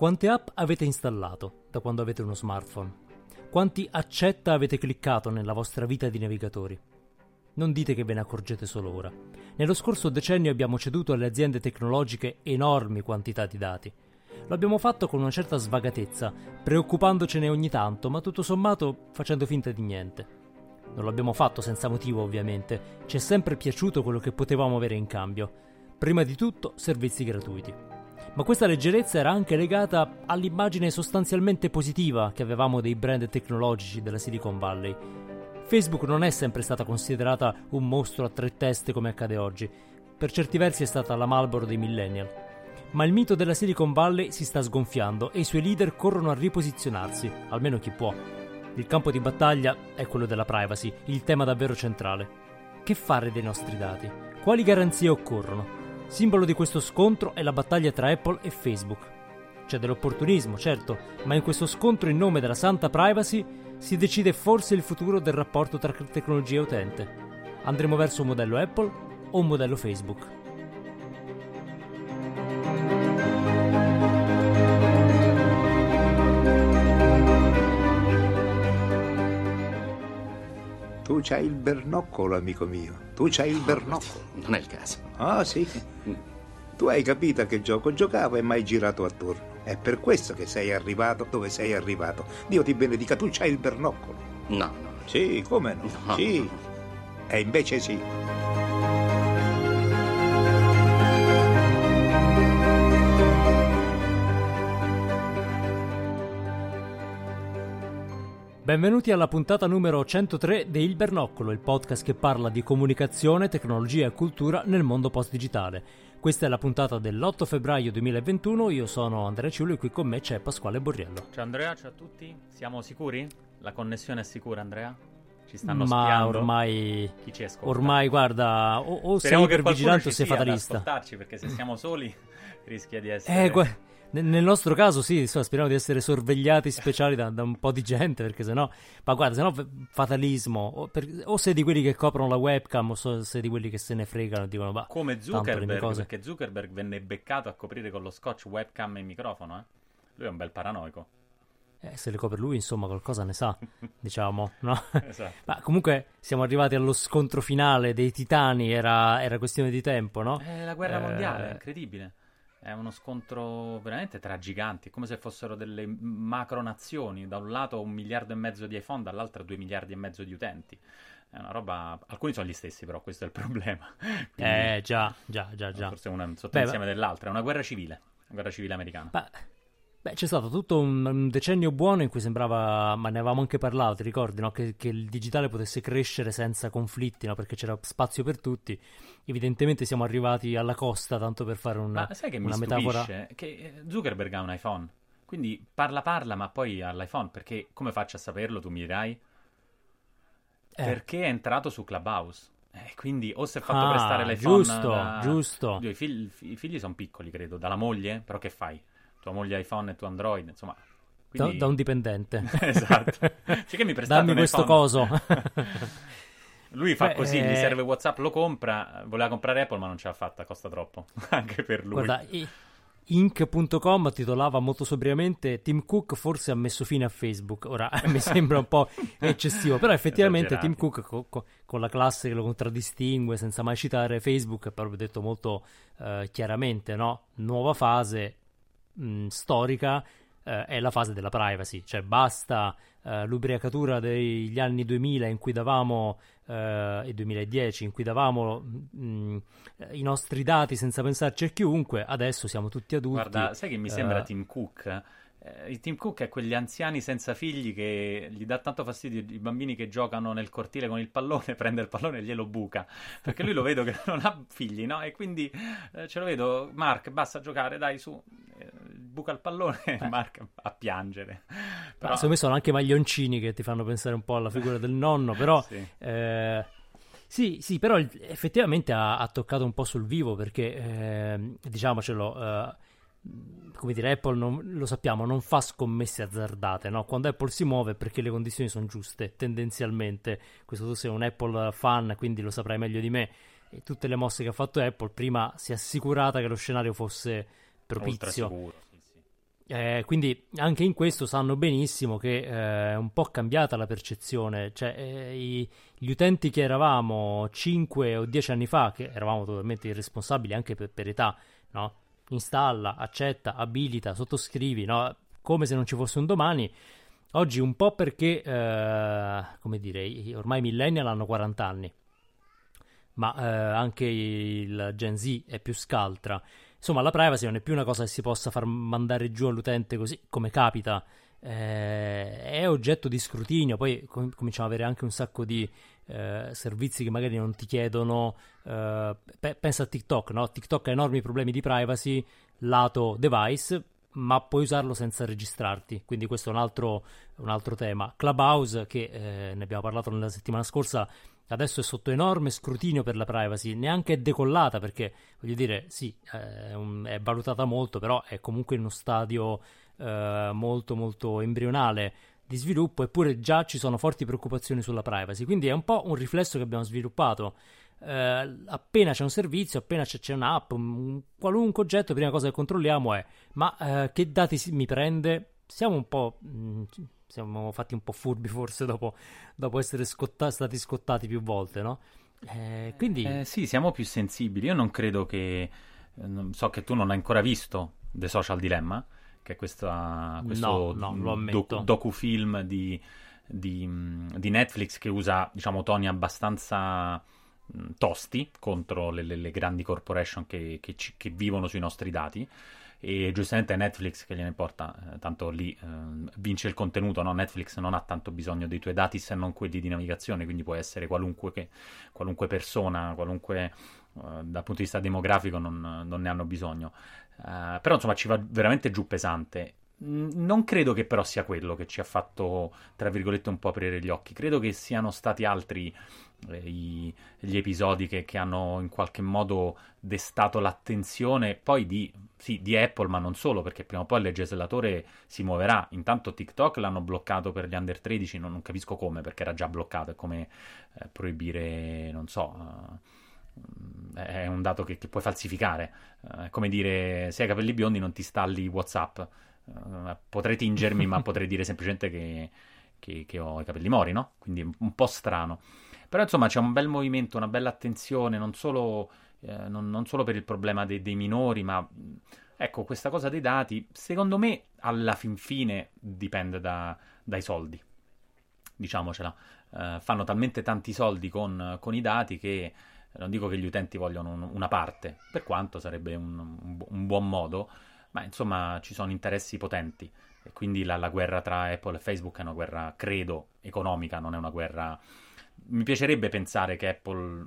Quante app avete installato da quando avete uno smartphone? Quanti accetta avete cliccato nella vostra vita di navigatori? Non dite che ve ne accorgete solo ora. Nello scorso decennio abbiamo ceduto alle aziende tecnologiche enormi quantità di dati. Lo abbiamo fatto con una certa svagatezza, preoccupandocene ogni tanto, ma tutto sommato facendo finta di niente. Non l'abbiamo fatto senza motivo, ovviamente. Ci è sempre piaciuto quello che potevamo avere in cambio. Prima di tutto, servizi gratuiti ma questa leggerezza era anche legata all'immagine sostanzialmente positiva che avevamo dei brand tecnologici della Silicon Valley. Facebook non è sempre stata considerata un mostro a tre teste come accade oggi, per certi versi è stata la Marlboro dei millennial. Ma il mito della Silicon Valley si sta sgonfiando e i suoi leader corrono a riposizionarsi, almeno chi può. Il campo di battaglia è quello della privacy, il tema davvero centrale. Che fare dei nostri dati? Quali garanzie occorrono? Simbolo di questo scontro è la battaglia tra Apple e Facebook. C'è dell'opportunismo, certo, ma in questo scontro in nome della santa privacy si decide forse il futuro del rapporto tra tecnologia e utente. Andremo verso un modello Apple o un modello Facebook? Tu c'hai il bernoccolo, amico mio. Tu c'hai il bernoccolo. Non è il caso. Ah, sì. Tu hai capito a che gioco giocavo e mai girato attorno. È per questo che sei arrivato dove sei arrivato. Dio ti benedica, tu c'hai il bernoccolo. No, no. Sì, come no? No. Sì. E invece sì. Benvenuti alla puntata numero 103 di Il Bernoccolo, il podcast che parla di comunicazione, tecnologia e cultura nel mondo post-digitale. Questa è la puntata dell'8 febbraio 2021, io sono Andrea Ciullo e qui con me c'è Pasquale Borriello. Ciao Andrea, ciao a tutti. Siamo sicuri? La connessione è sicura, Andrea? Ci stanno Ma spiando? ormai, Chi ci ascolta? ormai guarda, o, o sei Speriamo che per qualcuno vigilante o sei fatalista. ascoltarci, perché se siamo soli rischia di essere... Eh, gua- nel nostro caso sì, insomma, speriamo di essere sorvegliati speciali da, da un po' di gente, perché sennò, ma guarda, sennò fatalismo, o, per- o sei di quelli che coprono la webcam, o so- sei di quelli che se ne fregano e dicono, bah, Come Zuckerberg, perché Zuckerberg venne beccato a coprire con lo scotch webcam e microfono, eh? Lui è un bel paranoico. Eh, se le copre lui, insomma, qualcosa ne sa, diciamo, no? Esatto. Ma comunque siamo arrivati allo scontro finale dei titani, era, era questione di tempo, no? È la guerra Eh, mondiale, incredibile. È uno scontro veramente tra giganti, come se fossero delle macronazioni. Da un lato un miliardo e mezzo di iPhone, dall'altro due miliardi e mezzo di utenti. È una roba... Alcuni sono gli stessi, però questo è il problema. Quindi, Eh, già, già, già, già. Forse una un Beh, sottoinsieme dell'altra. È una guerra civile. Una guerra civile americana. Ma- beh, c'è stato tutto un, decennio buono in cui sembrava, ma ne avevamo anche parlato, ti ricordi, no? che, che il digitale potesse crescere senza conflitti, no? perché c'era spazio per tutti. Evidentemente siamo arrivati alla costa, tanto per fare una, Ma sai che mi metafora. Che eh, Zuckerberg ha un iPhone. Quindi parla parla, ma poi ha l'iPhone. Perché come faccio a saperlo, tu mi dirai? Eh, Perché è entrato su Clubhouse. Eh, quindi o si è fatto Ah, prestare l'iPhone giusto, da- giusto. I figli, i figli sono piccoli, credo, dalla moglie, però che fai? Tua moglie iPhone e tu Android, insomma. da, Quindi... da un dipendente. esatto. Cioè che mi Dammi questo iPhone? coso. Lui fa Beh, così, eh, gli serve WhatsApp, lo compra, voleva comprare Apple ma non ce l'ha fatta, costa troppo, anche per lui. Guarda, i- Inc.com titolava molto sobriamente Tim Cook forse ha messo fine a Facebook. Ora mi sembra un po' eccessivo, però effettivamente Tim. Cook co- co- con la classe che lo contraddistingue senza mai citare Facebook ha proprio detto molto eh, chiaramente, no? Nuova fase mh, storica eh, è la fase della privacy, cioè basta eh, l'ubriacatura degli anni 2000 in cui davamo eh, e 2010 in cui davamo mh, i nostri dati senza pensarci a chiunque, adesso siamo tutti adulti. Guarda, sai che mi sembra eh, Tim Cook? Eh, il Tim Cook è quegli anziani senza figli che gli dà tanto fastidio i bambini che giocano nel cortile con il pallone, prende il pallone e glielo buca. Perché lui lo vedo che non ha figli, no? E quindi eh, ce lo vedo, Mark, basta giocare, dai su. Eh, buca il pallone e Mark a piangere. Ma Però, secondo me sono anche maglioncini che ti fanno pensare un po' alla figura del nonno, però Sì. eh, sì, sì, però effettivamente ha, ha toccato un po' sul vivo perché eh, diciamocelo, eh, come dire, Apple non- lo sappiamo, non fa scommesse azzardate, no? Quando Apple si muove è perché le condizioni sono giuste, tendenzialmente. Questo tu sei un Apple fan, quindi lo saprai meglio di me. E tutte le mosse che ha fatto Apple prima si è assicurata che lo scenario fosse propizio. sicuro. Sì, sì. Eh, quindi anche in questo sanno benissimo che eh, è un po' cambiata la percezione, cioè eh, i, gli utenti che eravamo 5 o 10 anni fa, che eravamo totalmente irresponsabili anche per, per età, no? Installa, accetta, abilita, sottoscrivi, no? come se non ci fosse un domani. Oggi un po' perché, eh, come dire, ormai i millennial hanno 40 anni, ma eh, anche il Gen Z è più scaltra Insomma, la privacy non è più una cosa che si possa far mandare giù all'utente così come capita. Eh, è oggetto di scrutinio. Poi com- cominciamo ad avere anche un sacco di eh, servizi che magari non ti chiedono. Eh, pe- pensa a TikTok, no? TikTok ha enormi problemi di privacy lato device, ma puoi usarlo senza registrarti. Quindi questo è un altro, un altro tema. Clubhouse, che eh, ne abbiamo parlato nella settimana scorsa, adesso è sotto enorme scrutinio per la privacy, neanche è decollata perché, voglio dire, sì, è, un, è valutata molto, però è comunque in uno stadio eh, molto molto embrionale di sviluppo, eppure già ci sono forti preoccupazioni sulla privacy, quindi è un po' un riflesso che abbiamo sviluppato. Eh, appena c'è un servizio, appena c'è, c'è un'app, un, qualunque oggetto, prima cosa che controlliamo è ma eh, che dati mi prende? Siamo un po'... Mh, mm, siamo fatti un po' furbi forse dopo, dopo essere scotta- stati scottati più volte, no? Eh, quindi... Eh, sì, siamo più sensibili. Io non credo che... So che tu non hai ancora visto The Social Dilemma, che è questa, questo no, no, docu, docufilm di, di, di, Netflix che usa, diciamo, toni abbastanza tosti contro le, le, le grandi corporation che, che, ci, che vivono sui nostri dati e giustamente è Netflix che gliene porta, eh, tanto lì eh, vince il contenuto, no? Netflix non ha tanto bisogno dei tuoi dati se non quelli di navigazione, quindi può essere qualunque, che, qualunque persona, qualunque eh, dal punto di vista demografico non, non ne hanno bisogno. Uh, però insomma ci va veramente giù pesante. Non credo che però sia quello che ci ha fatto, tra virgolette, un po' aprire gli occhi. Credo che siano stati altri eh, i, gli episodi che, che, hanno in qualche modo destato l'attenzione poi di, sì, di, Apple, ma non solo, perché prima o poi il legislatore si muoverà. Intanto TikTok l'hanno bloccato per gli under 13, non, non capisco come, perché era già bloccato, è come eh, proibire, non so... Uh, è un dato che, che puoi falsificare. Uh, è come dire: se hai capelli biondi, non ti installi WhatsApp. Uh, potrei tingermi, ma potrei dire semplicemente che, che, che, ho i capelli mori, no? Quindi un po' strano. Però insomma c'è un bel movimento, una bella attenzione, non solo, eh, non, non solo per il problema dei, dei minori, ma ecco, questa cosa dei dati, secondo me, alla fin fine dipende da, dai soldi. Diciamocela. Uh, fanno talmente tanti soldi con, con, i dati che non dico che gli utenti vogliono un, una parte, per quanto sarebbe un, un, un, buon modo, ma insomma ci sono interessi potenti. E quindi la, la guerra tra Apple e Facebook è una guerra, credo, economica, non è una guerra mi piacerebbe pensare che Apple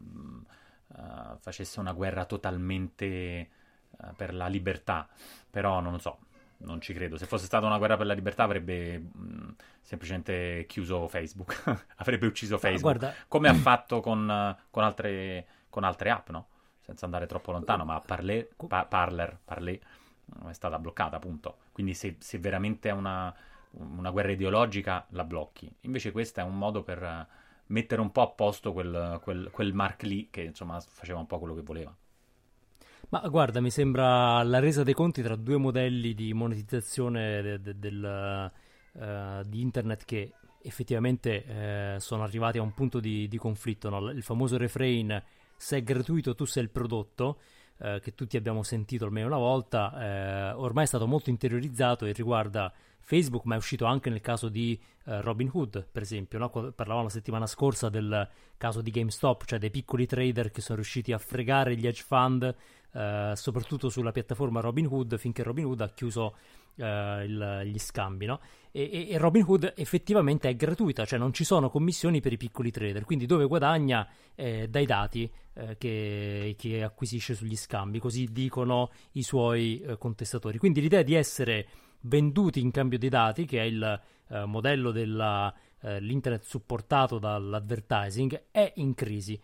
uh, facesse una guerra totalmente uh, per la libertà, però non lo so, non ci credo. Se fosse stata una guerra per la libertà avrebbe mh, semplicemente chiuso Facebook, avrebbe ucciso Facebook, ah, come ha fatto con, con, altre, con, altre, app, no? Senza andare troppo lontano, ma Parler, pa- Parler, Parler è stata bloccata, appunto. Quindi se, se veramente è una, una, guerra ideologica, la blocchi. Invece questo è un modo per mettere un po' a posto quel, quel, quel Mark Lee che insomma faceva un po' quello che voleva. Ma guarda, mi sembra la resa dei conti tra due modelli di monetizzazione de, de, del, uh, di internet che effettivamente uh, sono arrivati a un punto di, di conflitto. No? Il famoso refrain se è gratuito tu sei il prodotto, uh, che tutti abbiamo sentito almeno una volta, ormai è stato molto interiorizzato e riguarda Facebook, ma è uscito anche nel caso di uh, Robin Hood, per esempio. No? Parlavamo la settimana scorsa del caso di GameStop, cioè dei piccoli trader che sono riusciti a fregare gli hedge fund, uh, soprattutto sulla piattaforma Robin Hood, finché Robin Hood ha chiuso uh, il, gli scambi. No? E, e, Robin Hood effettivamente è gratuita, cioè non ci sono commissioni per i piccoli trader, quindi dove guadagna eh, dai dati eh, che, che, acquisisce sugli scambi, così dicono i suoi eh, contestatori. Quindi l'idea di essere venduti in cambio di dati, che è il eh, modello dell'internet eh, supportato dall'advertising, è in crisi.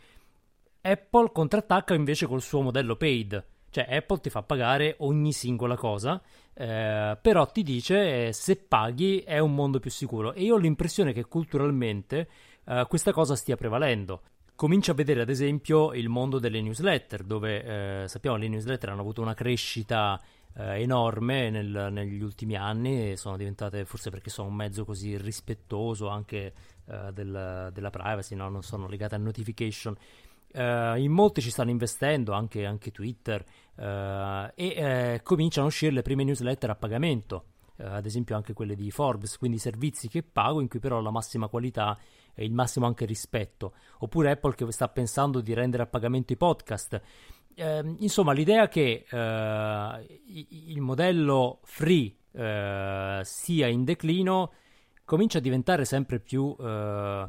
Apple contrattacca invece col suo modello paid, cioè Apple ti fa pagare ogni singola cosa, eh, però ti dice eh, se paghi è un mondo più sicuro e io ho l'impressione che culturalmente eh, questa cosa stia prevalendo. Comincia a vedere ad esempio il mondo delle newsletter, dove eh, sappiamo che le newsletter hanno avuto una crescita eh, enorme nel, negli ultimi anni, sono diventate forse perché sono un mezzo così rispettoso anche eh, del, della privacy, no? non sono legate a notification. Uh, in molti ci stanno investendo, anche, anche Twitter, uh, e uh, cominciano a uscire le prime newsletter a pagamento, ad esempio anche quelle di Forbes, quindi servizi che pago in cui però la massima qualità e il massimo anche rispetto. Oppure Apple che sta pensando di rendere a pagamento i podcast. Ehm, insomma, l'idea che il modello free sia in declino comincia a diventare sempre più eh,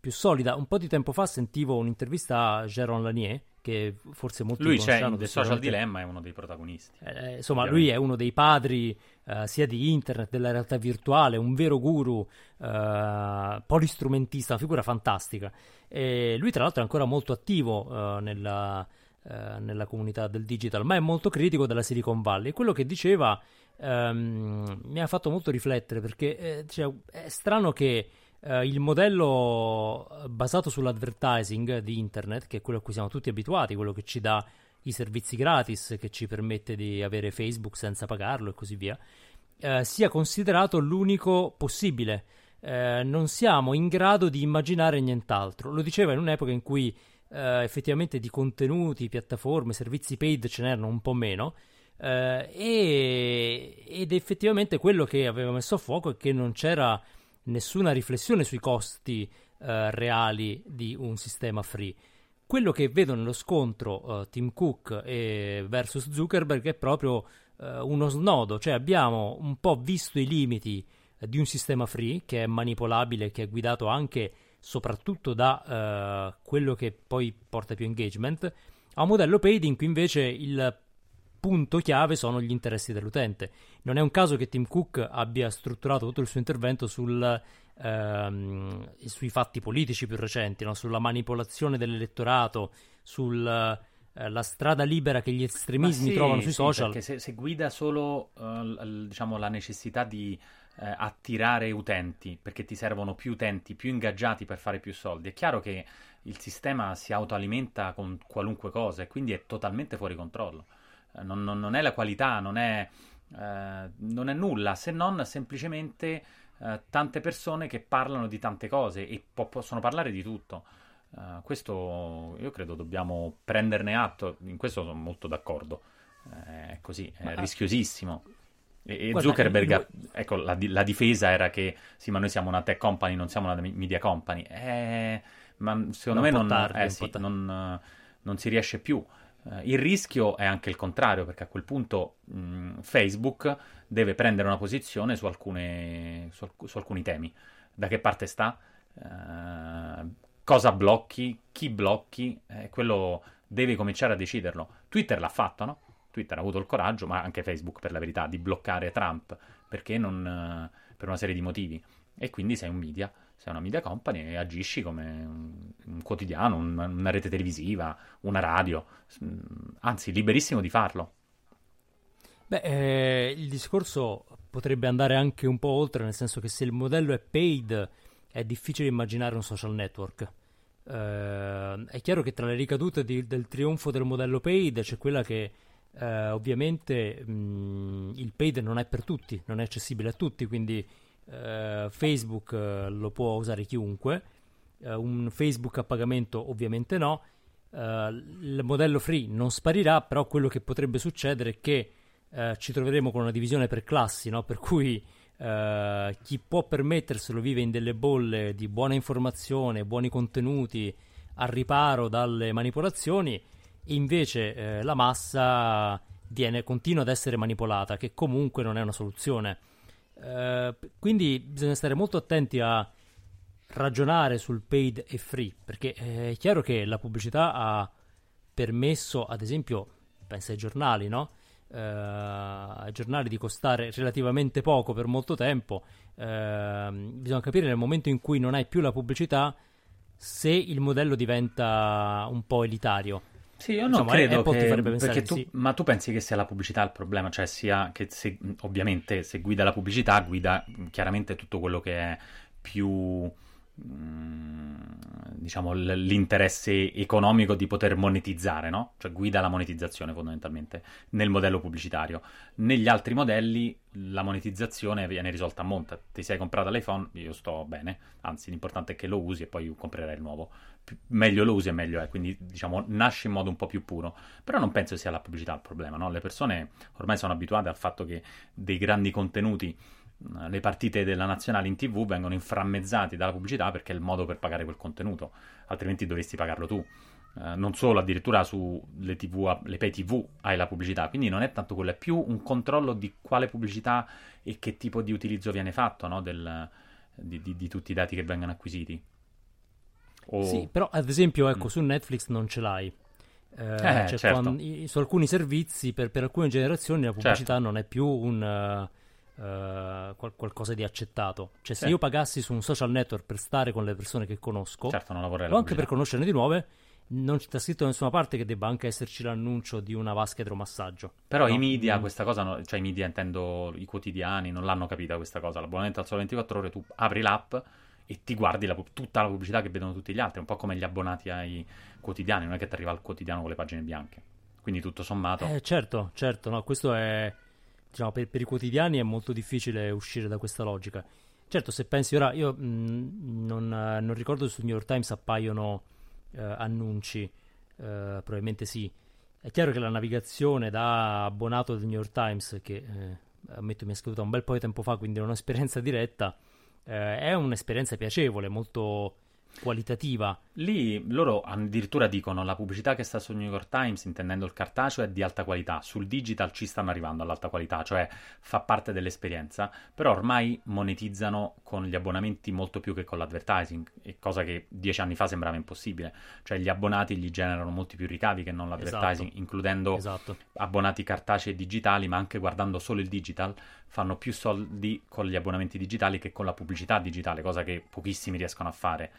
più solida. Un po' di tempo fa sentivo un'intervista a Jérôme Lanier, che forse molti lui c'è in The Social Dilemma è uno dei protagonisti eh, insomma ovviamente. lui è uno dei padri eh, sia di internet della realtà virtuale un vero guru eh, polistrumentista una figura fantastica. E lui tra l'altro è ancora molto attivo eh, nella, eh, nella, comunità del digital ma è molto critico della Silicon Valley. E quello che diceva ehm, mi ha fatto molto riflettere perché eh, cioè, è strano che Uh, il modello basato sull'advertising di internet, che è quello a cui siamo tutti abituati, quello che ci dà i servizi gratis, che ci permette di avere Facebook senza pagarlo e così via, uh, sia considerato l'unico possibile. Uh, non siamo in grado di immaginare nient'altro. Lo diceva in un'epoca in cui effettivamente di contenuti, piattaforme, servizi paid ce n'erano un po' meno. E, ed effettivamente quello che aveva messo a fuoco è che non c'era nessuna riflessione sui costi eh, reali di un sistema free. Quello che vedo nello scontro eh, Tim Cook e versus Zuckerberg è proprio eh, uno snodo, cioè abbiamo un po' visto i limiti eh, di un sistema free che è manipolabile, che è guidato anche soprattutto da quello che poi porta più engagement, a un modello paid in cui invece il punto chiave sono gli interessi dell'utente. Non è un caso che Tim Cook abbia strutturato tutto il suo intervento sul, ehm, sui fatti politici più recenti, no? sulla manipolazione dell'elettorato, sulla eh, strada libera che gli estremismi sì, trovano sui sì, social. Perché se, se guida solo uh, diciamo, la necessità di uh, attirare utenti, perché ti servono più utenti, più ingaggiati per fare più soldi, è chiaro che il sistema si autoalimenta con qualunque cosa e quindi è totalmente fuori controllo. Eh, non, non, non è la qualità, non è, eh, non è, nulla, se non semplicemente eh, tante persone che parlano di tante cose e po- possono parlare di tutto. Uh, questo io credo dobbiamo prenderne atto, in questo sono molto d'accordo, è così, è ma, rischiosissimo. E, guarda, Zuckerberg, io... ecco, la, la, difesa era che sì, ma noi siamo una tech company, non siamo una media company. Eh, ma secondo me non, tardi, eh, sì, non, non, si riesce più. Uh, il rischio è anche il contrario, perché a quel punto mh, Facebook deve prendere una posizione su, alcune, su, su alcuni temi. Da che parte sta? Uh, cosa blocchi? Chi blocchi? Eh, quello devi cominciare a deciderlo. Twitter l'ha fatto, no? Twitter ha avuto il coraggio, ma anche Facebook per la verità, di bloccare Trump, perché non, per una serie di motivi. E quindi sei un media sei una media company e agisci come un, quotidiano, un, una rete televisiva, una radio, anzi liberissimo di farlo. Beh, eh, il discorso potrebbe andare anche un po' oltre, nel senso che se il modello è paid è difficile immaginare un social network. Eh, è chiaro che tra le ricadute di, del trionfo del modello paid c'è quella che eh, ovviamente mh, il paid non è per tutti, non è accessibile a tutti, quindi Uh, Facebook uh, lo può usare chiunque, uh, un Facebook a pagamento ovviamente no, il modello free non sparirà, però quello che potrebbe succedere è che ci troveremo con una divisione per classi, no? per cui chi può permetterselo vive in delle bolle di buona informazione, buoni contenuti, al riparo dalle manipolazioni, e invece la massa viene, continua ad essere manipolata, che comunque non è una soluzione. Eh, quindi bisogna stare molto attenti a ragionare sul paid e free, perché è chiaro che la pubblicità ha permesso, ad esempio, pensa ai giornali, no? Ai giornali di costare relativamente poco per molto tempo. Uh, bisogna capire nel momento in cui non hai più la pubblicità se il modello diventa un po' elitario. Sì, io non Insomma, credo Apple che... farebbe pensare tu, sì. Ma tu pensi che sia la pubblicità il problema? Cioè sia che se, ovviamente se guida la pubblicità guida chiaramente tutto quello che è più... Mm, diciamo, l'interesse economico di poter monetizzare, no? Cioè guida la monetizzazione fondamentalmente nel modello pubblicitario. Negli altri modelli la monetizzazione viene risolta a monte. Ti sei comprato l'iPhone, io sto bene, anzi l'importante è che lo usi e poi comprerai il nuovo. Meglio lo usi e meglio è, quindi diciamo nasce in modo un po' più puro. Però non penso sia la pubblicità il problema, no? Le persone ormai sono abituate al fatto che dei grandi contenuti le partite della nazionale in tv vengono inframmezzati dalla pubblicità perché è il modo per pagare quel contenuto, altrimenti dovresti pagarlo tu. Uh, non solo, addirittura sulle TV, le pay TV hai la pubblicità, quindi non è tanto quello, è più un controllo di quale pubblicità e che tipo di utilizzo viene fatto no? Del, di, di, di, tutti i dati che vengono acquisiti. O... Sì, però ad esempio ecco, mm. su Netflix non ce l'hai. Eh, eh, cioè, certo. quando, su alcuni servizi, per, per, alcune generazioni, la pubblicità certo. non è più un... Uh, Uh, qual- qualcosa di accettato. Cioè, se io pagassi su un social network per stare con le persone che conosco, certo, non o anche per conoscerne di nuove, non c'è scritto da nessuna parte che debba anche esserci l'annuncio di una vasca idromassaggio. Però no? i media, mm. questa cosa, no, cioè i media intendo i quotidiani, non l'hanno capita questa cosa. L'abbonamento al solo 24 ore, tu apri l'app e ti guardi la, tutta la pubblicità che vedono tutti gli altri, un po' come gli abbonati ai quotidiani, non è che ti arriva al quotidiano con le pagine bianche. Quindi tutto sommato... Eh, certo, certo, no, questo è diciamo, per, per, i quotidiani è molto difficile uscire da questa logica. Certo, se pensi ora, io mh, mm, non, non, ricordo se sul New York Times appaiono eh, annunci, eh, probabilmente sì. È chiaro che la navigazione da abbonato del New York Times, che eh, ammetto mi è scaduta un bel po' di tempo fa, quindi non ho esperienza diretta, eh, è un'esperienza piacevole, molto qualitativa. Lì loro addirittura dicono la pubblicità che sta sul New York Times, intendendo il cartaceo, è di alta qualità. Sul digital ci stanno arrivando all'alta qualità, cioè fa parte dell'esperienza, però ormai monetizzano con gli abbonamenti molto più che con l'advertising, cosa che dieci anni fa sembrava impossibile. Cioè gli abbonati gli generano molti più ricavi che non l'advertising, esatto. includendo esatto. abbonati cartacei e digitali, ma anche guardando solo il digital, fanno più soldi con gli abbonamenti digitali che con la pubblicità digitale, cosa che pochissimi riescono a fare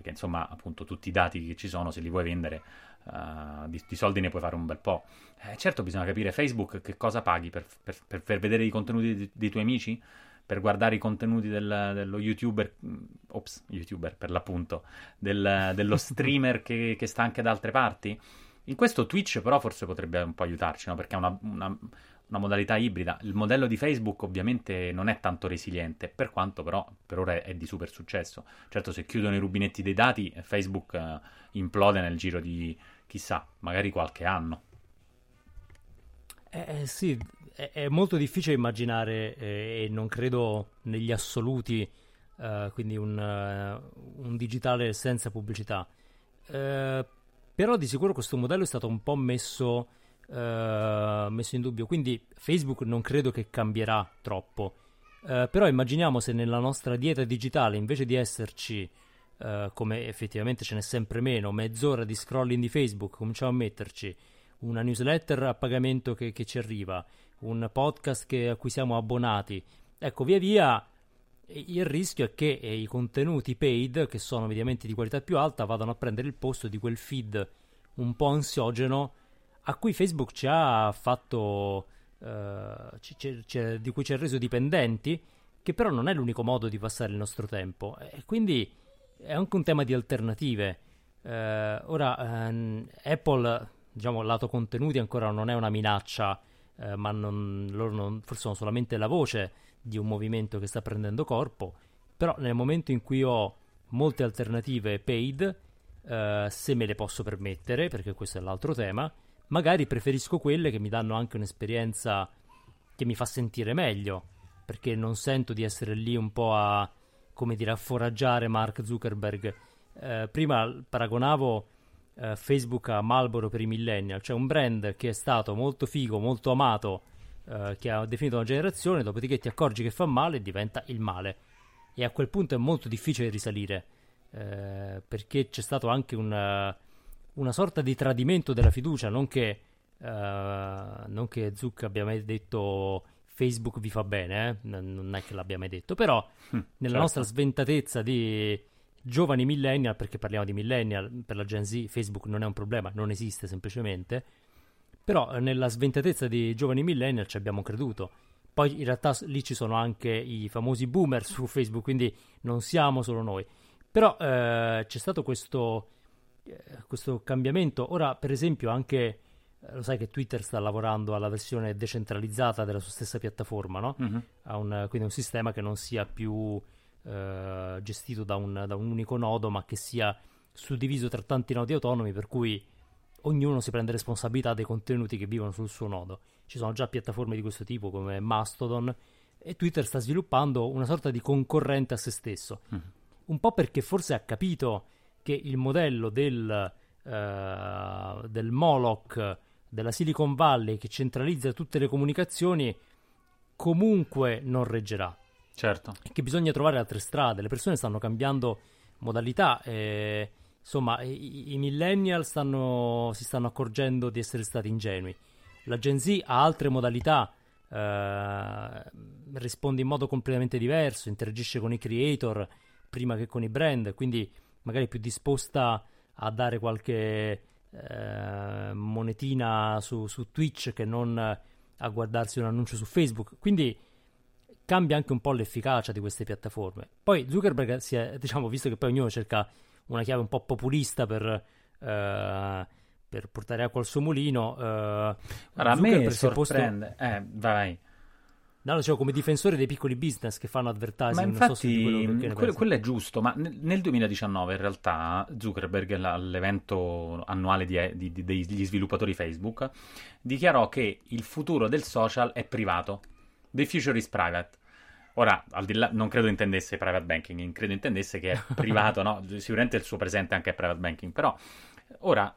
perché insomma appunto tutti i dati che ci sono se li vuoi vendere uh, di, di, soldi ne puoi fare un bel po'. Eh, certo bisogna capire Facebook che cosa paghi per, per, per, per vedere i contenuti di, dei tuoi amici, per guardare i contenuti del, dello youtuber, mm, ops, youtuber per l'appunto, del, dello streamer che, che, sta anche da altre parti. In questo Twitch però forse potrebbe un po' aiutarci, no? perché è una, una, una modalità ibrida. Il modello di Facebook ovviamente non è tanto resiliente, per quanto però per ora è di super successo. Certo, se chiudono i rubinetti dei dati, Facebook uh, implode nel giro di chissà, magari qualche anno. Eh, eh, sì, è, molto difficile immaginare eh, e non credo negli assoluti, quindi un, un, digitale senza pubblicità. però di sicuro questo modello è stato un po' messo uh, messo in dubbio. Quindi Facebook non credo che cambierà troppo. Uh, però immaginiamo se nella nostra dieta digitale, invece di esserci, uh, come effettivamente ce n'è sempre meno, mezz'ora di scrolling di Facebook, cominciamo a metterci una newsletter a pagamento che, che ci arriva, un podcast che, a cui siamo abbonati. Ecco, via via il rischio è che i contenuti paid, che sono mediamente di qualità più alta, vadano a prendere il posto di quel feed un po' ansiogeno a cui Facebook ci ha fatto, uh, ci, ci, di cui ci ha reso dipendenti, che però non è l'unico modo di passare il nostro tempo. E quindi è anche un tema di alternative. Uh, ora, um, Apple, diciamo, lato contenuti ancora non è una minaccia, uh, ma non, loro non, forse sono solamente la voce di un movimento che sta prendendo corpo. Però nel momento in cui ho molte alternative paid, se me le posso permettere, perché questo è l'altro tema, magari preferisco quelle che mi danno anche un'esperienza che mi fa sentire meglio, perché non sento di essere lì un po' a, come dire, a foraggiare Mark Zuckerberg. Eh, prima paragonavo eh, Facebook a Marlboro per i millennial, cioè un brand che è stato molto figo, molto amato, eh, che ha definito una generazione, dopodiché ti accorgi che fa male e diventa il male. E a quel punto è molto difficile risalire, eh, perché c'è stato anche un una sorta di tradimento della fiducia, non che, uh, non che Zuck abbia mai detto Facebook vi fa bene, eh? non è che l'abbia mai detto, però hm, nella certo. nostra sventatezza di giovani millennial, perché parliamo di millennial, per la Gen Z Facebook non è un problema, non esiste semplicemente, però nella sventatezza di giovani millennial ci abbiamo creduto. Poi in realtà lì ci sono anche i famosi boomer su Facebook, quindi non siamo solo noi. Però eh, c'è stato questo, questo cambiamento. Ora, per esempio, anche eh, lo sai che Twitter sta lavorando alla versione decentralizzata della sua stessa piattaforma, no? A un, quindi un sistema che non sia più eh, gestito da un, da un unico nodo, ma che sia suddiviso tra tanti nodi autonomi, per cui ognuno si prende responsabilità dei contenuti che vivono sul suo nodo. Ci sono già piattaforme di questo tipo come Mastodon e Twitter sta sviluppando una sorta di concorrente a se stesso. Mhm. Un po' perché forse ha capito che il modello del, eh, del Moloch della Silicon Valley che centralizza tutte le comunicazioni comunque non reggerà Certo. e che bisogna trovare altre strade. Le persone stanno cambiando modalità. E, insomma, i, i millennial stanno, si stanno accorgendo di essere stati ingenui. La Gen Z ha altre modalità, eh, risponde in modo completamente diverso, interagisce con i creator prima che con i brand, quindi magari più disposta a dare qualche eh, monetina su, su Twitch che non a guardarsi un annuncio su Facebook. Quindi cambia anche un po' l'efficacia di queste piattaforme. Poi Zuckerberg si è, diciamo, visto che poi ognuno cerca una chiave un po' populista per, eh, per portare acqua al suo mulino, eh, Guarda, a me è posto- sorprende. Eh, vai. No, dicevo come difensore dei piccoli business che fanno advertising. Ma non so infatti, quello ne quello, quello è giusto, ma nel, nel 2019 in realtà Zuckerberg, all'evento annuale di- di- degli sviluppatori Facebook, dichiarò che il futuro del social è privato. The future is private. Ora, al di là, non credo intendesse private banking, credo intendesse che è privato, no? Sicuramente il suo presente anche è private banking, però ora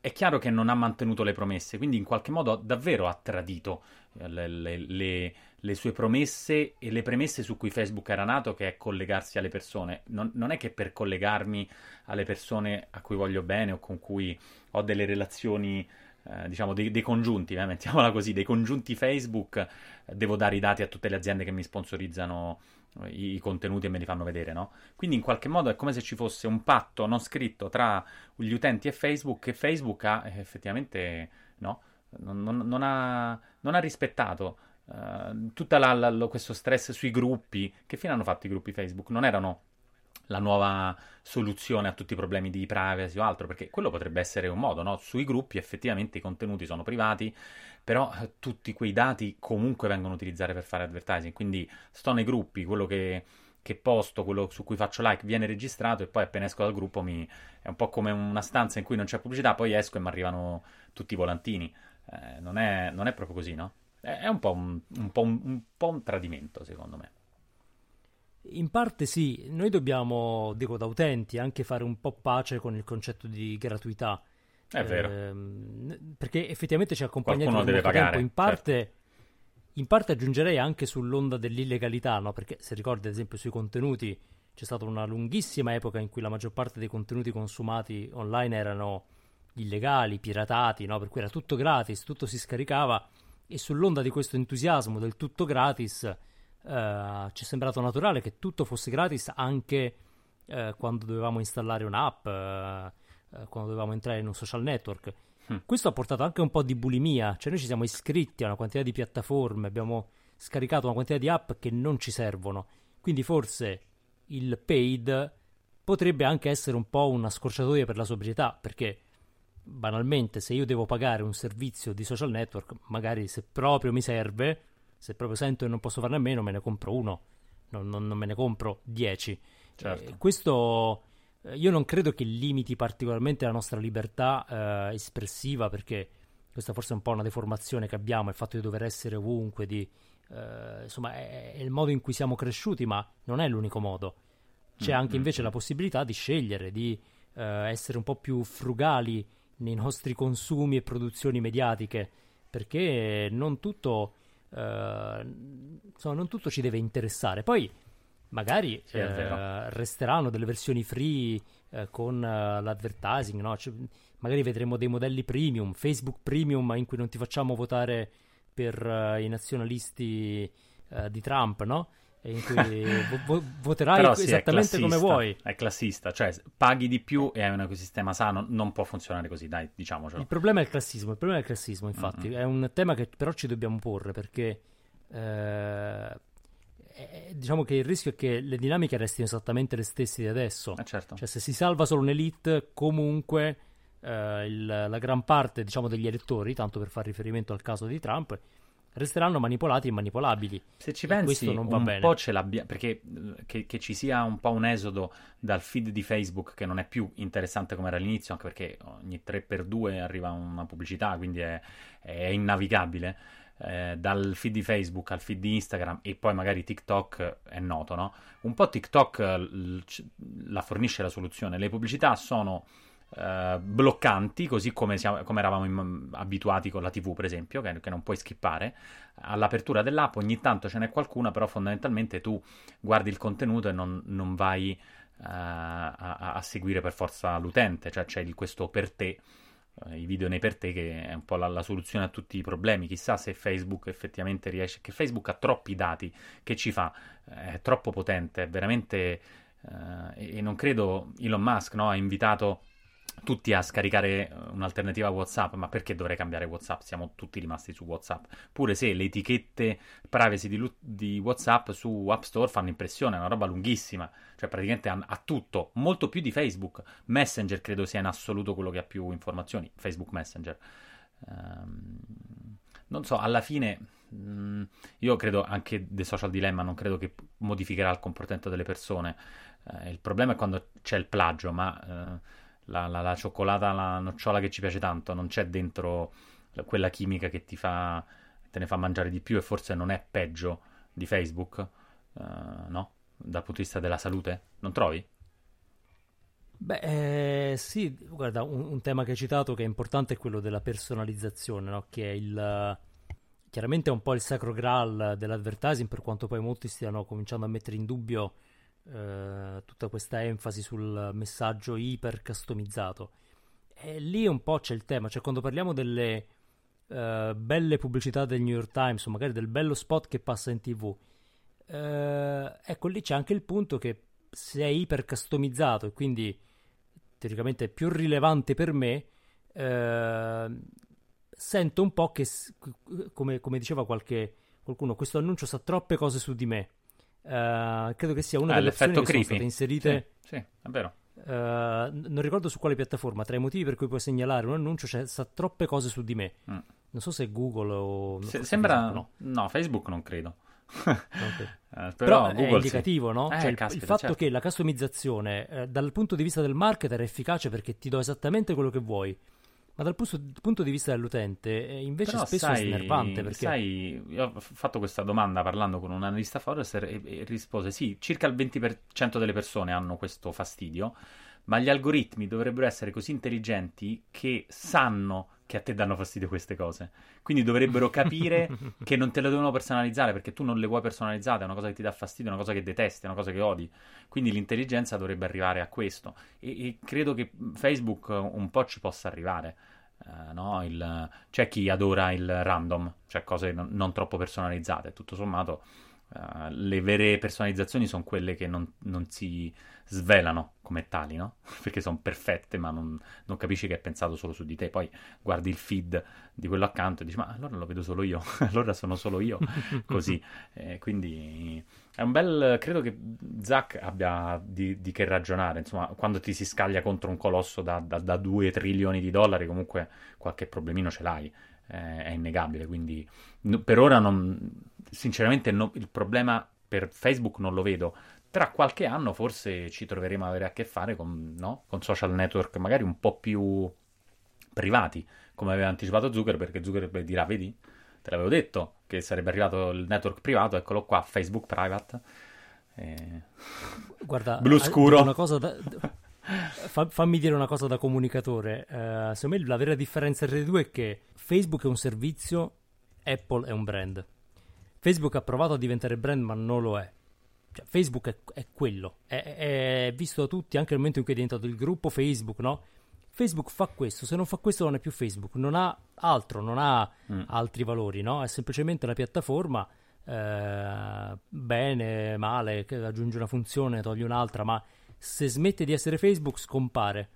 è chiaro che non ha mantenuto le promesse, quindi in qualche modo davvero ha tradito eh, le, le- le- le sue promesse e le premesse su cui Facebook era nato, che è collegarsi alle persone. Non, non è che per collegarmi alle persone a cui voglio bene o con cui ho delle relazioni, eh, diciamo, dei, dei congiunti, eh, mettiamola così, dei congiunti Facebook, eh, devo dare i dati a tutte le aziende che mi sponsorizzano eh, i, i contenuti e me li fanno vedere, no? Quindi in qualche modo è come se ci fosse un patto non scritto tra gli utenti e Facebook che Facebook ha eh, effettivamente, no? Non, non- ha, non ha rispettato eh, tutto questo stress sui gruppi. Che fine hanno fatto i gruppi Facebook? Non erano la nuova soluzione a tutti i problemi di privacy o altro, perché quello potrebbe essere un modo, no? Sui gruppi effettivamente i contenuti sono privati, però eh, tutti quei dati comunque vengono utilizzati per fare advertising, quindi sto nei gruppi, quello che, che posto, quello su cui faccio like viene registrato e poi appena esco dal gruppo mi... è un po' come una stanza in cui non c'è pubblicità, poi esco e mi arrivano tutti i volantini. Eh, non, è, non è proprio così, no? È, un, po un, un po' un, un po' un tradimento, secondo me. In parte sì, noi dobbiamo, dico da utenti, anche fare un po' pace con il concetto di gratuità. È vero. Ehm, perché effettivamente ci ha accompagnato Qualcuno deve pagare, tempo. In parte, in parte aggiungerei anche sull'onda dell'illegalità, no? Perché se ricordi, ad esempio, sui contenuti c'è stata una lunghissima epoca in cui la maggior parte dei contenuti consumati online erano illegali, piratati, no? Per cui era tutto gratis, tutto si scaricava e sull'onda di questo entusiasmo del tutto gratis eh, ci è sembrato naturale che tutto fosse gratis anche eh, quando dovevamo installare un'app, eh, eh, quando dovevamo entrare in un social network. Mm. Questo ha portato anche un po' di bulimia, cioè noi ci siamo iscritti a una quantità di piattaforme, abbiamo scaricato una quantità di app che non ci servono, quindi forse il paid potrebbe anche essere un po' una scorciatoia per la sobrietà, perché banalmente se io devo pagare un servizio di social network, magari se proprio mi serve, se proprio sento che non posso farne a meno, me ne compro uno, non, non- non me ne compro dieci. Certo. Eh, questo eh, io non credo che limiti particolarmente la nostra libertà eh, espressiva, perché questa forse è un po' una deformazione che abbiamo, il fatto di dover essere ovunque, di, eh, insomma è, è il modo in cui siamo cresciuti, ma non è l'unico modo. C'è Mm, anche mm, invece mm. la possibilità di scegliere, di eh, essere un po' più frugali nei nostri consumi e produzioni mediatiche, perché non tutto, eh, insomma, non tutto ci deve interessare. Poi magari Sì, eh, resteranno delle versioni free eh, con eh, l'advertising, no? Cioè, magari vedremo dei modelli premium, Facebook premium in cui non ti facciamo votare per eh, i nazionalisti eh, di Trump, no? In cui vo- vo- voterai sì, esattamente come vuoi. È classista, cioè paghi di più e hai un ecosistema sano, non può funzionare così, dai, diciamocelo. Il problema è il classismo, il problema è il classismo, infatti, Mm-mm. è un tema che però ci dobbiamo porre perché eh, diciamo che il rischio è che le dinamiche restino esattamente le stesse di adesso. Eh certo. Cioè, se si salva solo un'elite, comunque eh, il, la gran parte diciamo, degli elettori, tanto per fare riferimento al caso di Trump, resteranno manipolati e manipolabili. Se ci pensi, non va un bene. po' ce l'abbiamo, perché che, che, ci sia un po' un esodo dal feed di Facebook che non è più interessante come era all'inizio, anche perché ogni 3x2 arriva una pubblicità, quindi è, è innavigabile. Eh, dal feed di Facebook al feed di Instagram e poi magari TikTok è noto, no? Un po' TikTok l- la fornisce la soluzione. Le pubblicità sono Uh, bloccanti, così come, siamo, come eravamo in, abituati con la TV, per esempio, che, che, non puoi skippare. All'apertura dell'app ogni tanto ce n'è qualcuna, però fondamentalmente tu guardi il contenuto e non, non vai uh, a, a, seguire per forza l'utente, cioè c'è questo per te. Uh, I video nei per te, che è un po' la, la, soluzione a tutti i problemi. Chissà se Facebook effettivamente riesce. Che Facebook ha troppi dati che ci fa, è troppo potente, è veramente. e non credo Elon Musk no, ha invitato tutti a scaricare eh, un'alternativa a WhatsApp, ma perché dovrei cambiare WhatsApp? Siamo tutti rimasti su WhatsApp. Pure se le etichette privacy di, di WhatsApp su App Store fanno impressione, è una roba lunghissima, cioè praticamente ha, tutto, molto più di Facebook. Messenger credo sia in assoluto quello che ha più informazioni, Facebook Messenger. Um, non so, alla fine mm, io credo anche The Social Dilemma, non credo che modificherà il comportamento delle persone. Uh, il problema è quando c'è il plagio, ma... Uh, la, la, la, cioccolata, la nocciola che ci piace tanto, non c'è dentro quella chimica che ti fa, te ne fa mangiare di più e forse non è peggio di Facebook, uh, no? Dal punto di vista della salute, non trovi? Beh, eh, sì, guarda, un, un, tema che hai citato che è importante è quello della personalizzazione, no? che è il, chiaramente è un po' il sacro graal dell'advertising, per quanto poi molti stiano cominciando a mettere in dubbio eh, tutta questa enfasi sul messaggio iper customizzato. E lì un po' c'è il tema, cioè quando parliamo delle uh, belle pubblicità del New York Times o magari del bello spot che passa in tv, uh, ecco lì c'è anche il punto che se è iper customizzato e quindi teoricamente è più rilevante per me, uh, sento un po' che, come, come diceva qualche, qualcuno, questo annuncio sa troppe cose su di me. Uh, credo che sia una ah, delle opzioni che creepy. sono state inserite. Sì, sì è vero. Uh, non ricordo su quale piattaforma. Tra i motivi per cui puoi segnalare un annuncio c'è sa troppe cose su di me. Mm. Non so se Google o. Se, sembra. Facebook, no. no. Facebook non credo. okay. uh, però, però è indicativo, sì. no? Eh, cioè, caspita, il fatto certo. che la customizzazione eh, dal punto di vista del marketer è efficace perché ti do esattamente quello che vuoi ma dal punto di vista dell'utente eh, invece Però spesso sai, è snervante perché... sai, io ho fatto questa domanda parlando con un analista Forrester e, e rispose sì, circa il 20% delle persone hanno questo fastidio, ma gli algoritmi dovrebbero essere così intelligenti che sanno che a te danno fastidio queste cose. Quindi dovrebbero capire che non te le devono personalizzare perché tu non le vuoi personalizzate, è una cosa che ti dà fastidio, è una cosa che detesti, è una cosa che odi. Quindi l'intelligenza dovrebbe arrivare a questo e, e credo che Facebook un po' ci possa arrivare. Uh, no? il, c'è chi adora il random, cioè cose non, non troppo personalizzate. Tutto sommato, uh, le vere personalizzazioni sono quelle che non, non si svelano come tali, no? Perché sono perfette, ma non, non, capisci che è pensato solo su di te. Poi guardi il feed di quello accanto e dici, ma allora lo vedo solo io, allora sono solo io, così. Eh, quindi è un bel... credo che Zach abbia di, di, che ragionare, insomma, quando ti si scaglia contro un colosso da, da, da 2 trilioni di dollari, comunque qualche problemino ce l'hai. Eh, è innegabile, quindi no, per ora non, sinceramente no, il problema per Facebook non lo vedo tra qualche anno forse ci troveremo ad avere a che fare con, no? con social network magari un po' più privati, come aveva anticipato Zuckerberg, perché Zuckerberg dirà, vedi, te l'avevo detto che sarebbe arrivato il network privato, eccolo qua, Facebook private. E... Guarda, blu scuro. Una cosa da... Fa, fammi dire una cosa da comunicatore. Uh, secondo me la vera differenza tra i due è che Facebook è un servizio, Apple è un brand. Facebook ha provato a diventare brand, ma non lo è. Cioè, Facebook è, è quello, è, è, visto da tutti anche nel momento in cui è diventato il gruppo Facebook, no? Facebook fa questo, se non fa questo non è più Facebook, non ha altro, non ha mm. altri valori, no? È semplicemente una piattaforma, eh, bene, male, che aggiunge una funzione, toglie un'altra, ma se smette di essere Facebook scompare.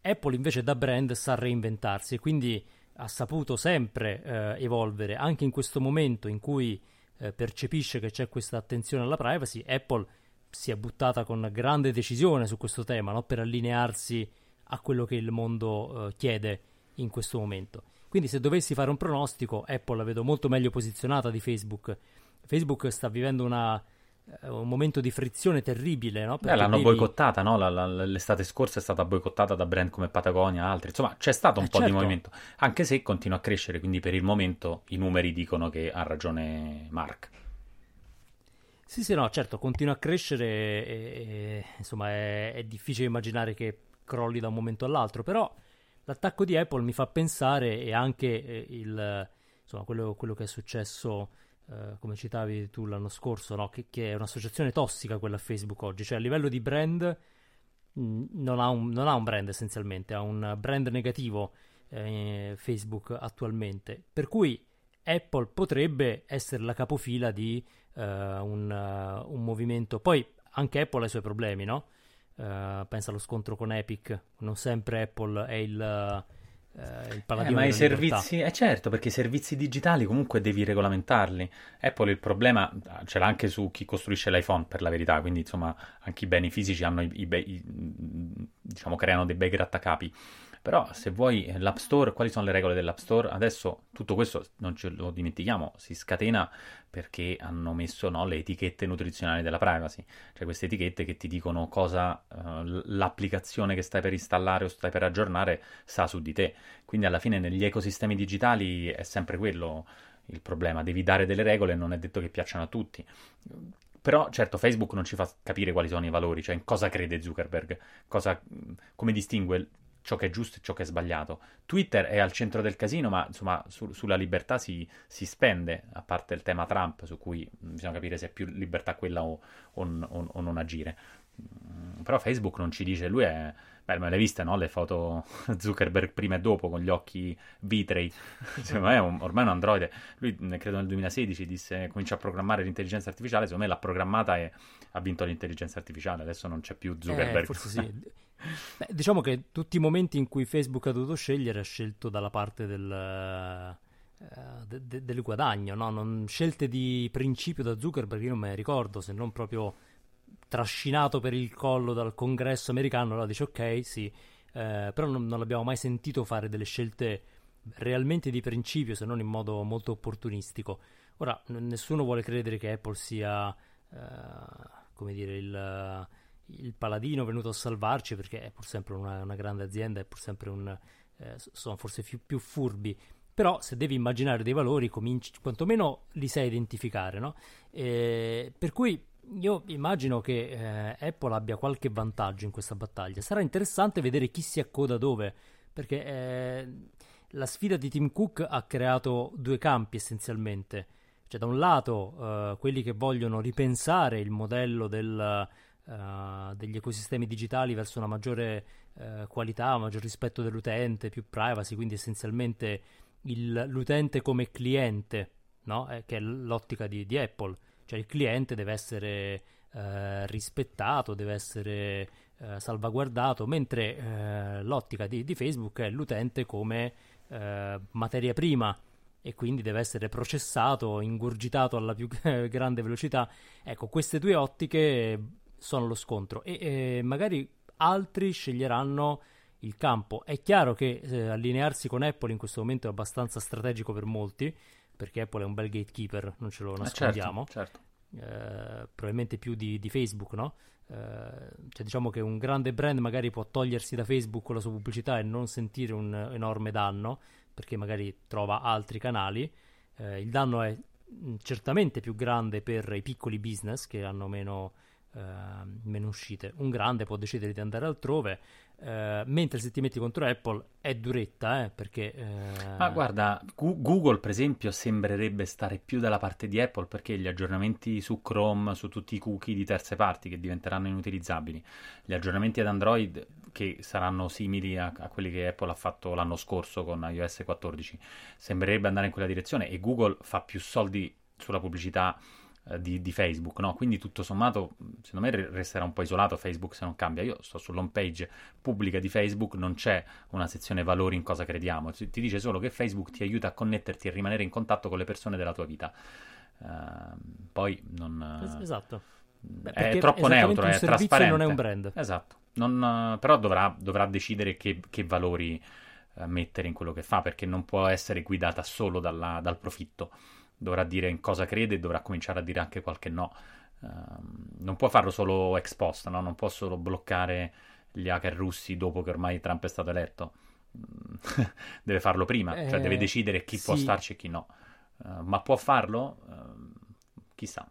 Apple invece da brand sa reinventarsi e quindi ha saputo sempre eh, evolvere, anche in questo momento in cui eh, percepisce che c'è questa attenzione alla privacy, Apple si è buttata con grande decisione su questo tema no? per allinearsi a quello che il mondo eh, chiede in questo momento. Quindi se dovessi fare un pronostico, Apple la vedo molto meglio posizionata di Facebook. Facebook sta vivendo una, un momento di frizione terribile. No? Beh, l'hanno devi... boicottata, no? la, la, l'estate scorsa è stata boicottata da brand come Patagonia e altri. Insomma, c'è stato un eh, po' certo. di movimento, anche se continua a crescere. Quindi per il momento i numeri dicono che ha ragione Mark. Sì, sì, no, certo, continua a crescere e, e insomma è, è difficile immaginare che crolli da un momento all'altro, però l'attacco di Apple mi fa pensare e anche eh, il, insomma, quello, quello, che è successo, eh, come citavi tu l'anno scorso, no? che, che, è un'associazione tossica quella Facebook oggi, cioè a livello di brand mh, mm, non, ha un, non, ha un, brand essenzialmente, ha un brand negativo eh, Facebook attualmente, per cui Apple potrebbe essere la capofila di uh, un, uh, un movimento, poi anche Apple ha i suoi problemi, no? Uh, pensa allo scontro con Epic, non sempre Apple è il, uh, il paladino. Eh, ma i servizi, eh certo, perché i servizi digitali comunque devi regolamentarli. Apple il problema ce l'ha anche su chi costruisce l'iPhone, per la verità, quindi insomma anche i beni fisici hanno i, i, i diciamo creano dei bei grattacapi. Però se vuoi l'App Store, quali sono le regole dell'App Store? Adesso tutto questo non ce lo dimentichiamo, si scatena perché hanno messo no, le etichette nutrizionali della privacy, cioè queste etichette che ti dicono cosa uh, l'applicazione che stai per installare o stai per aggiornare sa su di te. Quindi alla fine negli ecosistemi digitali è sempre quello il problema, devi dare delle regole e non è detto che piacciono a tutti. Però certo Facebook non ci fa capire quali sono i valori, cioè in cosa crede Zuckerberg, cosa, come distingue ciò che è giusto e ciò che è sbagliato. Twitter è al centro del casino, ma insomma su, sulla libertà si, si, spende, a parte il tema Trump, su cui bisogna capire se è più libertà quella o, o, o, o non agire. Mm, però Facebook non ci dice, lui è... Beh, me le viste, no? Le foto Zuckerberg prima e dopo con gli occhi vitrei. Secondo me è un, ormai è un androide. Lui, credo nel 2016, disse comincia a programmare l'intelligenza artificiale. Secondo me l'ha programmata e ha vinto l'intelligenza artificiale. Adesso non c'è più Zuckerberg. Eh, forse sì. Beh, diciamo che tutti i momenti in cui Facebook ha dovuto scegliere ha scelto dalla parte del, uh, de- de- del guadagno, no? non, scelte di principio da Zuckerberg, io non me ne ricordo, se non proprio trascinato per il collo dal congresso americano, allora dice ok, sì, eh, però non, non, l'abbiamo mai sentito fare delle scelte realmente di principio, se non in modo molto opportunistico. Ora, n- nessuno vuole credere che Apple sia, uh, come dire, il il paladino venuto a salvarci perché è pur sempre una, una grande azienda, è pur sempre un... Eh, sono forse più, più, furbi. Però se devi immaginare dei valori, cominci, quantomeno li sai identificare, no? Eh, per cui io immagino che eh, Apple abbia qualche vantaggio in questa battaglia. Sarà interessante vedere chi si accoda dove, perché eh, la sfida di Tim Cook ha creato due campi essenzialmente. Cioè, da un lato, uh, quelli che vogliono ripensare il modello del, uh, degli ecosistemi digitali verso una maggiore uh, qualità, un maggior rispetto dell'utente, più privacy, quindi essenzialmente il, l'utente come cliente, no? eh, che è l'ottica di, di, Apple, cioè il cliente deve essere uh, rispettato, deve essere salvaguardato, mentre l'ottica di, di, Facebook è l'utente come materia prima e quindi deve essere processato, ingurgitato alla più grande velocità. Ecco, queste due ottiche sono lo scontro e eh, magari altri sceglieranno il campo. È chiaro che eh, allinearsi con Apple in questo momento è abbastanza strategico per molti, perché Apple è un bel gatekeeper, non ce lo nascondiamo. Eh certo, certo. Eh, probabilmente più di, di Facebook, no? Eh, cioè diciamo che un grande brand magari può togliersi da Facebook con la sua pubblicità e non sentire un enorme danno, perché magari trova altri canali. Eh, il danno è mm, certamente più grande per i piccoli business che hanno meno uh, meno uscite. Un grande può decidere di andare altrove, uh, mentre se ti metti contro Apple è duretta, eh, perché... Uh... Ma guarda, Gu- Google per esempio sembrerebbe stare più dalla parte di Apple perché gli aggiornamenti su Chrome, su tutti i cookie di terze parti che diventeranno inutilizzabili, gli aggiornamenti ad Android che saranno simili a, a, quelli che Apple ha fatto l'anno scorso con iOS 14, sembrerebbe andare in quella direzione e Google fa più soldi sulla pubblicità eh, di, di, Facebook, no? Quindi tutto sommato, secondo me resterà un po' isolato Facebook se non cambia. Io sto sull'home page pubblica di Facebook, non c'è una sezione valori in cosa crediamo, ti dice solo che Facebook ti aiuta a connetterti e rimanere in contatto con le persone della tua vita. Uh, poi non... Esatto. Beh, è troppo neutro, è trasparente. non è un brand. Esatto. Non, però dovrà, dovrà decidere che, che valori uh, mettere in quello che fa, perché non può essere guidata solo dalla, dal profitto. Dovrà dire in cosa crede e dovrà cominciare a dire anche qualche no. Uh, non può farlo solo ex post, no? non può solo bloccare gli hacker russi dopo che ormai Trump è stato eletto. deve farlo prima, eh, cioè deve eh, decidere chi sì. può starci e chi no. Uh, ma può farlo? Uh, chissà.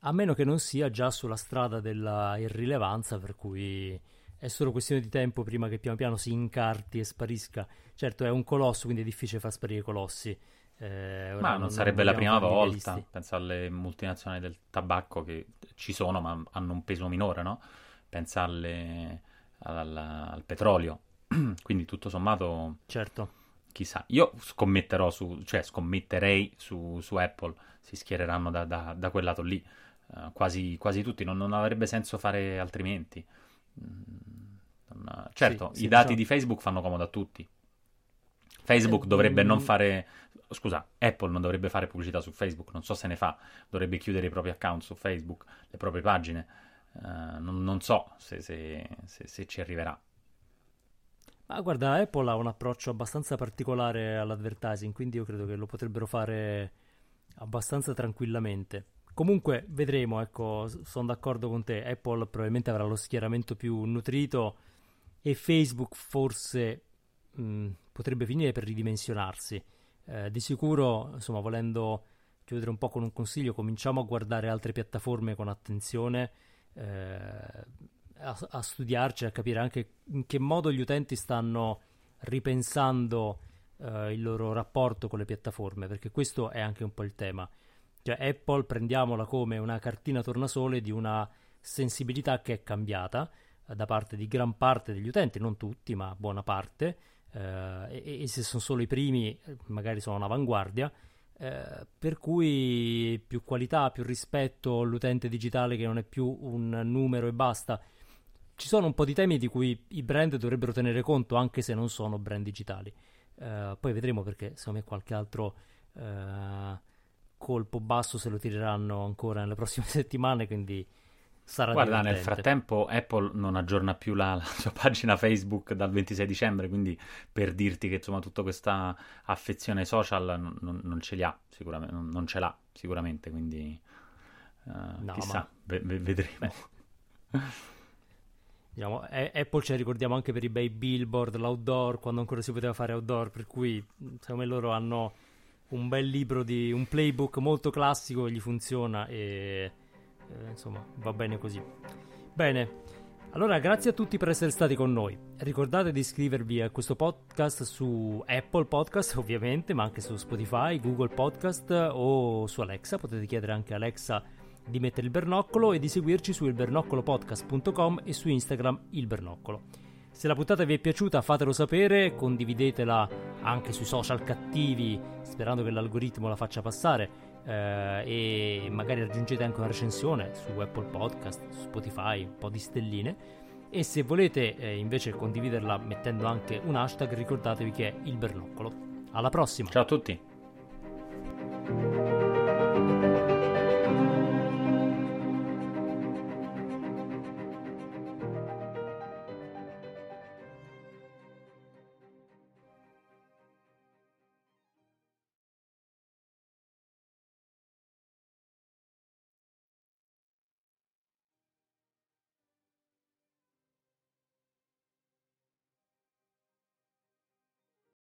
A meno che non sia già sulla strada della irrilevanza, per cui è solo questione di tempo prima che piano piano si incarti e sparisca. Certo, è un colosso, quindi è difficile far sparire i colossi. Eh, ma non, non sarebbe la prima volta. Pensa alle multinazionali del tabacco che ci sono, ma hanno un peso minore, no? Pensa alle, al, al petrolio. quindi tutto sommato. Certo. Chissà, io scommetterò su, cioè scommetterei su, su Apple, si schiereranno da, da, da quel lato lì, uh, quasi, quasi, tutti, non, non, avrebbe senso fare altrimenti. Mm, certo, sì, i sì, dati diciamo... di Facebook fanno comodo a tutti. Facebook eh, dovrebbe mm... non fare, scusa, Apple non dovrebbe fare pubblicità su Facebook, non so se ne fa, dovrebbe chiudere i propri account su Facebook, le proprie pagine, uh, non, non, so se, se, se, se ci arriverà. Ma guarda, Apple ha un approccio abbastanza particolare all'advertising, quindi io credo che lo potrebbero fare abbastanza tranquillamente. Comunque vedremo, ecco, sono d'accordo con te, Apple probabilmente avrà lo schieramento più nutrito e Facebook forse mh, potrebbe finire per ridimensionarsi. Eh, di sicuro, insomma, volendo chiudere un po' con un consiglio, cominciamo a guardare altre piattaforme con attenzione. Eh, a, a studiarci, a capire anche in che modo gli utenti stanno ripensando uh, il loro rapporto con le piattaforme, perché questo è anche un po' il tema. Cioè, Apple prendiamola come una cartina tornasole di una sensibilità che è cambiata uh, da parte di gran parte degli utenti, non tutti, ma buona parte, e, e, se sono solo i primi, magari sono un'avanguardia. Eh, per cui più qualità, più rispetto all'utente digitale che non è più un numero e basta, ci sono un po' di temi di cui i brand dovrebbero tenere conto, anche se non sono brand digitali. Uh, poi vedremo perché secondo me qualche altro uh, colpo basso se lo tireranno ancora nelle prossime settimane, quindi sarà Guarda, divertente. nel frattempo Apple non aggiorna più la, la, sua pagina Facebook dal 26 dicembre, quindi per dirti che insomma tutta questa affezione ai social non, non, non ce li ha, sicuramente, non, non ce l'ha sicuramente, quindi uh, no, chissà, ma... ve, ve, vedremo. Diciamo, Apple ce la ricordiamo anche per i bei billboard, l'outdoor, quando ancora si poteva fare outdoor, per cui secondo me loro hanno un bel libro di un playbook molto classico che gli funziona e eh, insomma va bene così. Bene, allora grazie a tutti per essere stati con noi. Ricordate di iscrivervi a questo podcast su Apple Podcast ovviamente, ma anche su Spotify, Google Podcast o su Alexa, potete chiedere anche a Alexa di mettere il bernoccolo e di seguirci su ilbernoccolopodcast.com e su Instagram il bernoccolo. Se la puntata vi è piaciuta fatelo sapere, condividetela anche sui social cattivi sperando che l'algoritmo la faccia passare eh, e magari aggiungete anche una recensione su Apple Podcast, su Spotify, un po' di stelline. E se volete eh, invece condividerla mettendo anche un hashtag ricordatevi che è il bernoccolo. Alla prossima! Ciao a tutti!